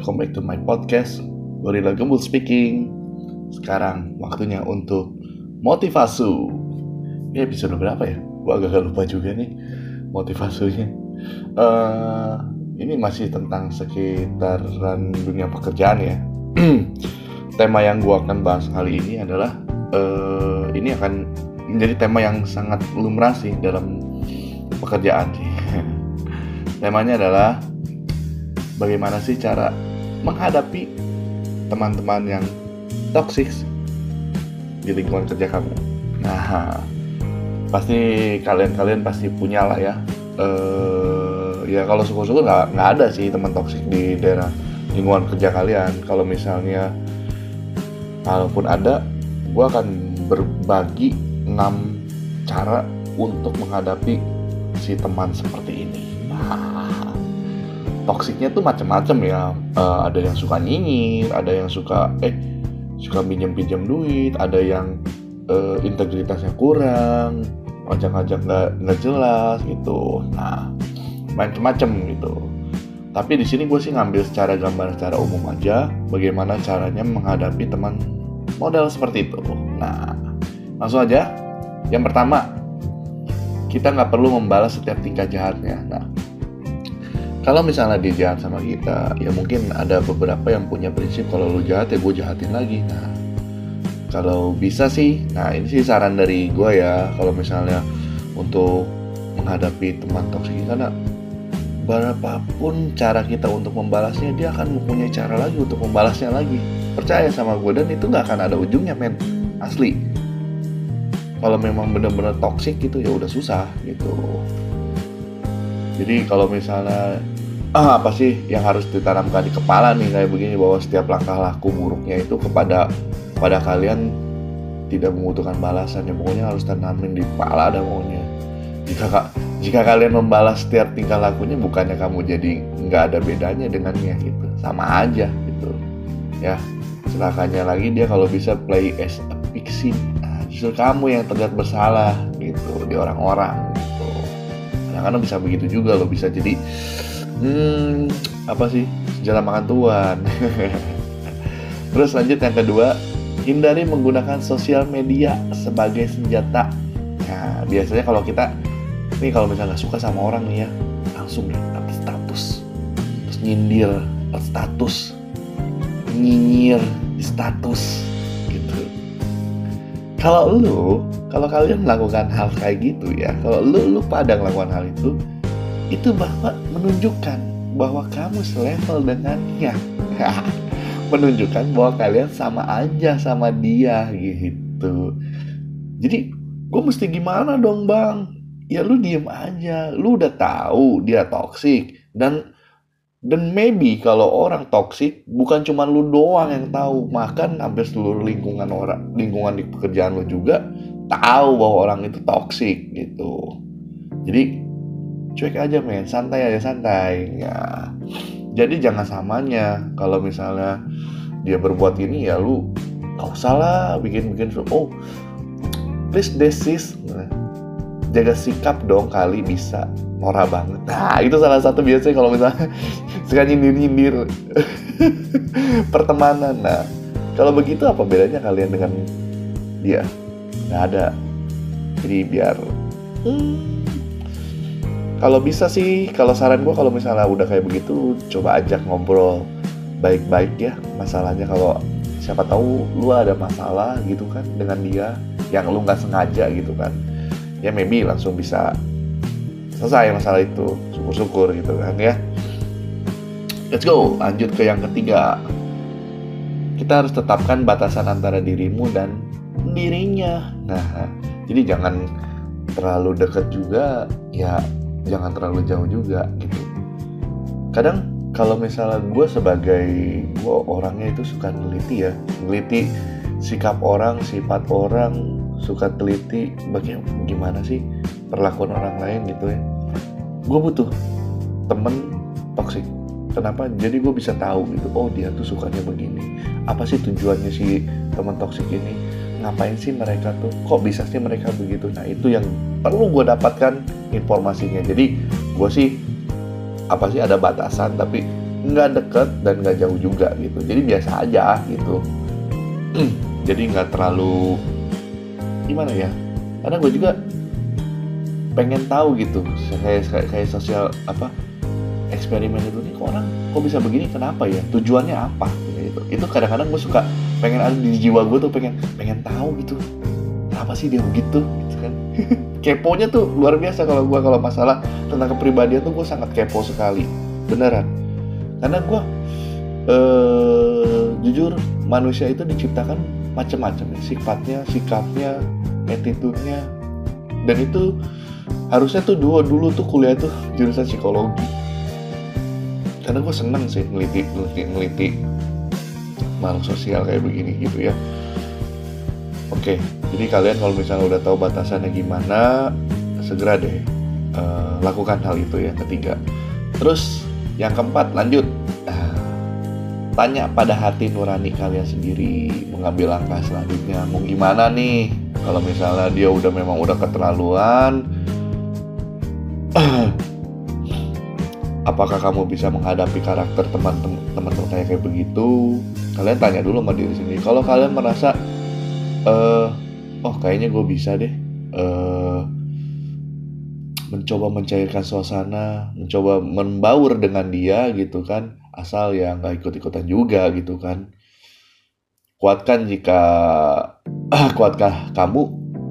welcome back to my podcast Gorilla Gembul speaking. Sekarang waktunya untuk motivasu Ini episode berapa ya? Gua agak lupa juga nih motivasinya. Uh, Ini masih tentang sekitaran dunia pekerjaan ya. Tema yang gua akan bahas kali ini adalah uh, Ini akan menjadi tema yang sangat lumrah sih dalam pekerjaan sih. Temanya adalah bagaimana sih cara menghadapi teman-teman yang toksik di lingkungan kerja kamu. Nah, pasti kalian-kalian pasti punya lah ya. Uh, ya kalau syukur-syukur nggak nggak ada sih teman toksik di daerah lingkungan kerja kalian. Kalau misalnya kalaupun ada, gue akan berbagi 6 cara untuk menghadapi si teman seperti toksiknya tuh macam-macam ya. Uh, ada yang suka nyinyir ada yang suka eh suka pinjam pinjam duit ada yang uh, integritasnya kurang ngajak-ngajak nggak nggak jelas gitu. Nah macam-macam gitu. Tapi di sini gue sih ngambil secara gambar secara umum aja bagaimana caranya menghadapi teman model seperti itu. Nah langsung aja. Yang pertama kita nggak perlu membalas setiap tingkah jahatnya. Nah kalau misalnya dia jahat sama kita ya mungkin ada beberapa yang punya prinsip kalau lu jahat ya gue jahatin lagi. Nah kalau bisa sih nah ini sih saran dari gue ya kalau misalnya untuk menghadapi teman toksik karena berapapun cara kita untuk membalasnya dia akan mempunyai cara lagi untuk membalasnya lagi. Percaya sama gue dan itu nggak akan ada ujungnya men. Asli. Kalau memang benar-benar toksik gitu ya udah susah gitu. Jadi kalau misalnya ah, apa sih yang harus ditanamkan di kepala nih? Kayak begini bahwa setiap langkah laku buruknya itu kepada pada kalian tidak membutuhkan balasan. Ya pokoknya harus tanamin di kepala ada pokoknya. Jika jika kalian membalas setiap tingkah lakunya bukannya kamu jadi nggak ada bedanya dengannya gitu. Sama aja gitu. Ya celakanya lagi dia kalau bisa play as a victim nah, justru kamu yang terlihat bersalah gitu di orang-orang kadang-kadang bisa begitu juga lo bisa jadi hmm apa sih? Jalan makan tuan. Terus lanjut yang kedua hindari menggunakan sosial media sebagai senjata. Nah biasanya kalau kita nih kalau misalnya nggak suka sama orang nih ya langsung nih update status. Terus nyindir status. Nyinyir di status gitu. Kalau lu kalau kalian melakukan hal kayak gitu ya kalau lu lu pada melakukan hal itu itu bahwa menunjukkan bahwa kamu selevel dengannya. Menunjukkan bahwa kalian sama aja sama dia gitu. Jadi gue mesti gimana dong bang? Ya lu diem aja. Lu udah tahu dia toksik dan dan maybe kalau orang toksik bukan cuma lu doang yang tahu. Makan hampir seluruh lingkungan orang lingkungan di pekerjaan lu juga tahu bahwa orang itu toksik gitu. Jadi cuek aja men. Santai aja santai. Ya. Jadi jangan samanya kalau misalnya dia berbuat ini ya lu gak usah lah bikin-bikin oh please desis jaga sikap dong kali bisa. Norak banget. Nah itu salah satu biasanya kalau misalnya suka nyindir-nyindir. Pertemanan nah. Kalau begitu apa bedanya kalian dengan dia? Nggak ada. Jadi biar hmm, kalau bisa sih kalau saran gue kalau misalnya udah kayak begitu coba ajak ngobrol baik-baik ya. Masalahnya kalau siapa tahu lu ada masalah gitu kan dengan dia yang lu nggak sengaja gitu kan. Ya maybe langsung bisa selesai masalah itu. Syukur-syukur gitu kan ya. Let's go lanjut ke yang ketiga. Kita harus tetapkan batasan antara dirimu dan dirinya. Nah, jadi jangan terlalu dekat juga, ya jangan terlalu jauh juga gitu. Kadang kalau misalnya gue sebagai gue orangnya itu suka teliti ya, teliti sikap orang, sifat orang, suka teliti bagaimana sih perlakuan orang lain gitu ya. Gue butuh temen toksik kenapa jadi gue bisa tahu gitu oh dia tuh sukanya begini apa sih tujuannya si teman toksik ini ngapain sih mereka tuh? Kok bisa sih mereka begitu? Nah itu yang perlu gue dapatkan informasinya. Jadi gue sih apa sih ada batasan tapi nggak deket dan nggak jauh juga gitu. Jadi biasa aja gitu. Jadi nggak terlalu gimana ya? Karena gue juga pengen tahu gitu. Kayak kayak, kayak sosial apa eksperimen itu nih kok orang kok bisa begini? Kenapa ya? Tujuannya apa? Gitu. Itu kadang-kadang gue suka pengen ada di jiwa gue tuh pengen pengen tahu gitu. Kenapa sih dia begitu? Gitu kan. Keponya tuh luar biasa kalau gue kalau masalah tentang kepribadian tuh gue sangat kepo sekali. Beneran. Karena gue eh, jujur manusia itu diciptakan macam-macam ya. Sifatnya sikapnya attitude-nya. Dan itu harusnya tuh dua dulu tuh kuliah tuh jurusan psikologi. Karena gue seneng sih ngeliti ngeliti ngeliti makhluk sosial kayak begini gitu ya. Oke jadi kalian kalau misalnya udah tahu batasannya gimana segera deh uh, lakukan hal itu ya ketiga. Terus yang keempat lanjut. Tanya pada hati nurani kalian sendiri mengambil langkah selanjutnya. Mau gimana nih? Kalau misalnya dia udah memang udah keterlaluan apakah kamu bisa menghadapi karakter teman-teman kayak kayak begitu? Kalian tanya dulu sama diri sendiri. Kalau kalian merasa uh, oh kayaknya gue bisa deh uh, mencoba mencairkan suasana mencoba membaur dengan dia gitu kan asal ya nggak ikut-ikutan juga gitu kan. Kuatkan jika kuatkah kamu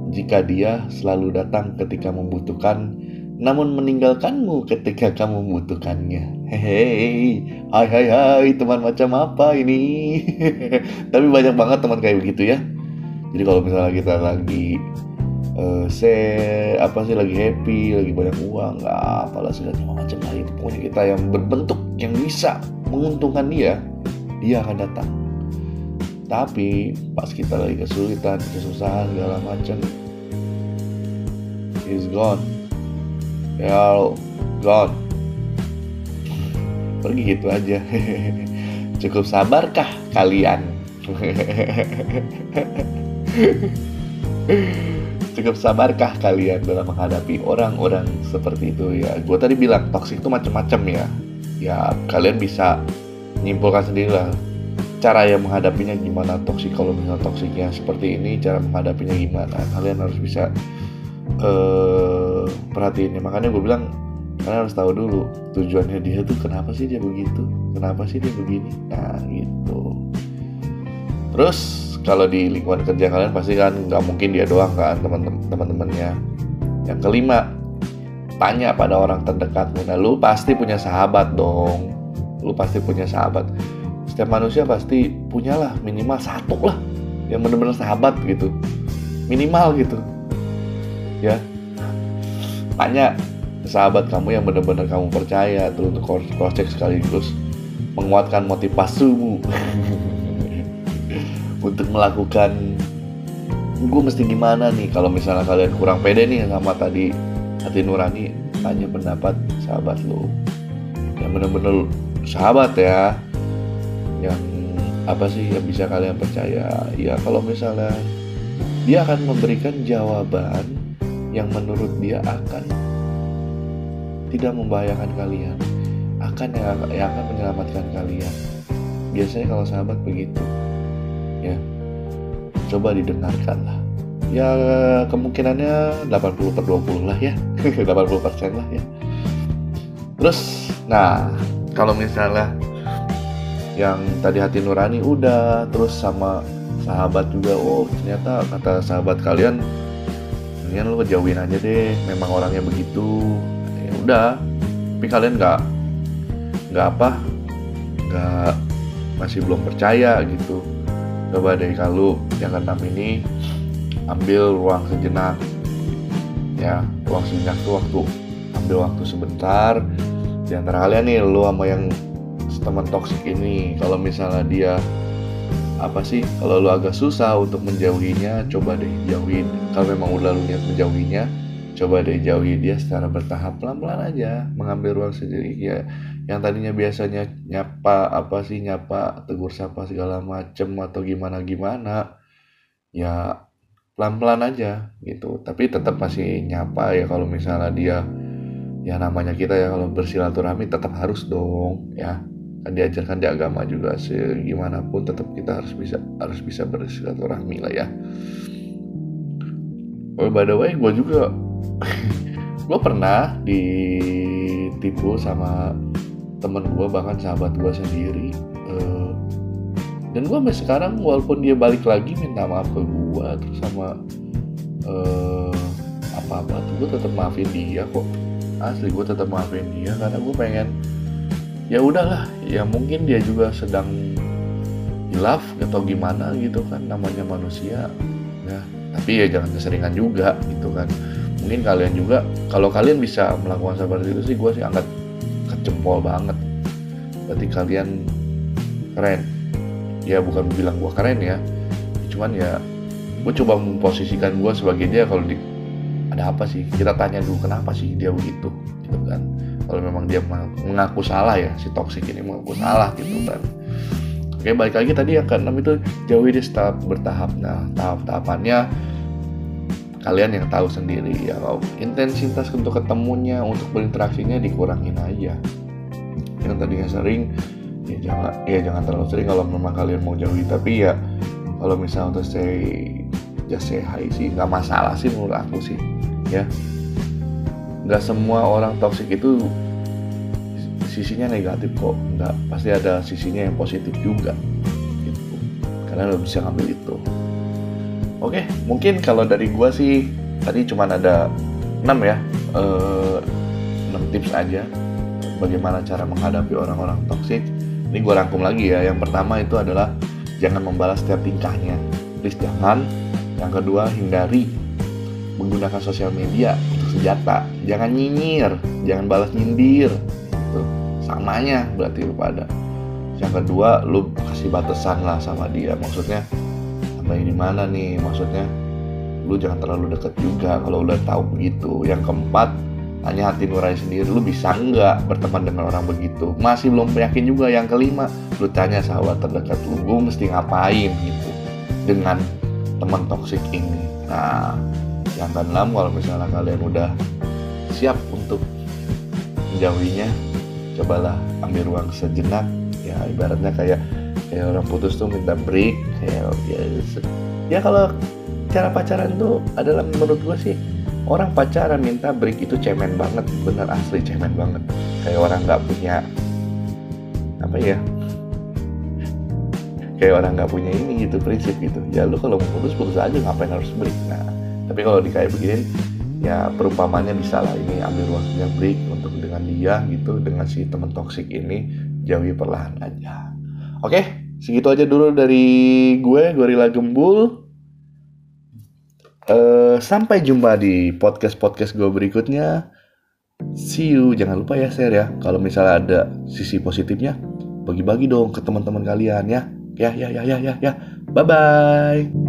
jika dia selalu datang ketika membutuhkan namun meninggalkanmu ketika kamu membutuhkannya. Hehehe, hai hai hai teman macam apa ini? Tapi banyak banget teman kayak begitu ya. Jadi kalau misalnya kita lagi uh, se apa sih lagi happy, lagi banyak uang, nggak apalah segala macam lah itu pokoknya kita yang berbentuk yang bisa menguntungkan dia, dia akan datang. Tapi pas kita lagi kesulitan, kesusahan segala macam, is gone ya God pergi gitu aja. Cukup sabarkah kalian? Cukup sabarkah kalian dalam menghadapi orang-orang seperti itu? Ya gue tadi bilang toksik itu macam-macam ya. Ya kalian bisa nyimpulkan sendiri lah cara yang menghadapinya gimana toksik kalau misalnya toksiknya seperti ini cara menghadapinya gimana? Kalian harus bisa uh, perhatiin ya. Makanya gue bilang kalian harus tahu dulu tujuannya dia tuh kenapa sih dia begitu? Kenapa sih dia begini? Nah gitu. Terus kalau di lingkungan kerja kalian pasti kan nggak mungkin dia doang kan teman-temannya. Yang kelima tanya pada orang terdekatmu nah lu pasti punya sahabat dong. Lu pasti punya sahabat. Setiap manusia pasti punyalah minimal satu lah yang benar-benar sahabat gitu. Minimal gitu. Ya tanya sahabat kamu yang benar-benar kamu percaya tuh untuk cross check sekaligus menguatkan motivasimu untuk melakukan gue mesti gimana nih kalau misalnya kalian kurang pede nih sama tadi hati nurani tanya pendapat sahabat lo yang benar-benar sahabat ya yang apa sih yang bisa kalian percaya? Ya kalau misalnya dia akan memberikan jawaban yang menurut dia akan tidak membahayakan kalian akan yang, yang akan menyelamatkan kalian. Biasanya kalau sahabat begitu ya. Coba didengarkan lah ya kemungkinannya 80 per 20 lah ya. 80 persen lah ya. Terus nah kalau misalnya yang tadi hati nurani udah terus sama sahabat juga oh ternyata kata sahabat kalian mendingan lu jauhin aja deh memang orangnya begitu. Ya udah tapi kalian nggak nggak apa nggak masih belum percaya gitu. Coba deh kalau yang keenam ini ambil ruang sejenak. Ya ruang sejenak tuh waktu ambil waktu sebentar. Di antara kalian nih lu sama yang teman toksik ini kalau misalnya dia apa sih? Kalau lu agak susah untuk menjauhinya coba deh jauhin. Kalau memang udah lu niat menjauhinya coba deh jauhi dia secara bertahap pelan-pelan aja mengambil ruang sendiri. Ya yang tadinya biasanya nyapa apa sih nyapa tegur sapa segala macem atau gimana gimana ya pelan-pelan aja gitu. Tapi tetap masih nyapa ya kalau misalnya dia ya namanya kita ya kalau bersilaturahmi tetap harus dong ya kan diajarkan di agama juga gimana pun tetap kita harus bisa harus bisa bersilaturahmi lah ya. Oh by the way gue juga gue pernah ditipu sama temen gue bahkan sahabat gue sendiri. Uh, dan gue sampai sekarang walaupun dia balik lagi minta maaf ke gue terus sama uh, apa apa gue tetap maafin dia kok. Asli gue tetap maafin dia karena gue pengen ya udahlah ya mungkin dia juga sedang hilaf atau gimana gitu kan namanya manusia. Ya tapi ya jangan keseringan juga gitu kan. Mungkin kalian juga kalau kalian bisa melakukan seperti itu sih gue sih angkat kejempol banget. Berarti kalian keren. Ya bukan bilang gue keren ya. Cuman ya gue coba memposisikan gue sebagai dia kalau di ada apa sih? Kita tanya dulu kenapa sih dia begitu? Gitu kan kalau memang dia mengaku salah ya si toksik ini mengaku salah gitu kan. Oke balik lagi tadi yang keenam itu jauhi dia setelah bertahap. Nah tahap-tahapannya kalian yang tahu sendiri ya kalau intensitas untuk ketemunya untuk berinteraksinya dikurangin aja. Yang tadinya sering ya jangan ya jangan terlalu sering kalau memang kalian mau jauhi. Tapi ya kalau misalnya untuk say just sih nggak masalah sih menurut aku sih ya nggak semua orang toksik itu sisinya negatif kok. Nggak pasti ada sisinya yang positif juga gitu. Karena lo bisa ngambil itu. Oke mungkin kalau dari gua sih tadi cuma ada 6 ya eh, 6 tips aja bagaimana cara menghadapi orang-orang toksik ini gue rangkum lagi ya. Yang pertama itu adalah jangan membalas setiap tingkahnya. Please jangan. Yang kedua hindari menggunakan sosial media senjata. Jangan nyinyir jangan balas nyindir. Tuh samanya berarti lu pada. Yang kedua lu kasih batasan lah sama dia. Maksudnya sampai di mana nih? Maksudnya lu jangan terlalu deket juga kalau udah tahu begitu. Yang keempat tanya hati nurani sendiri. Lu bisa nggak berteman dengan orang begitu? Masih belum yakin juga yang kelima. Lu tanya sahabat terdekat lu gue mesti ngapain? Gitu. Dengan teman toksik ini. Nah yang keenam kalau misalnya kalian udah siap untuk menjauhinya cobalah ambil ruang sejenak. Ya ibaratnya kayak kayak orang putus tuh minta break kayak ya, ya kalau cara pacaran tuh adalah menurut gue sih orang pacaran minta break itu cemen banget bener asli cemen banget. Kayak orang nggak punya apa ya? Kayak orang nggak punya ini gitu prinsip gitu. Ya lu kalau mau putus putus aja ngapain harus break? Nah tapi kalau di kayak begini ya perumpamannya bisa lah. Ini ambil waktunya break untuk dengan dia gitu dengan si teman toksik ini jauhi perlahan aja. Oke segitu aja dulu dari gue Gorilla Gembul. Uh, sampai jumpa di podcast podcast gue berikutnya. See you. Jangan lupa ya share ya. Kalau misalnya ada sisi positifnya bagi-bagi dong ke teman-teman kalian ya. Ya ya ya ya ya ya. Bye bye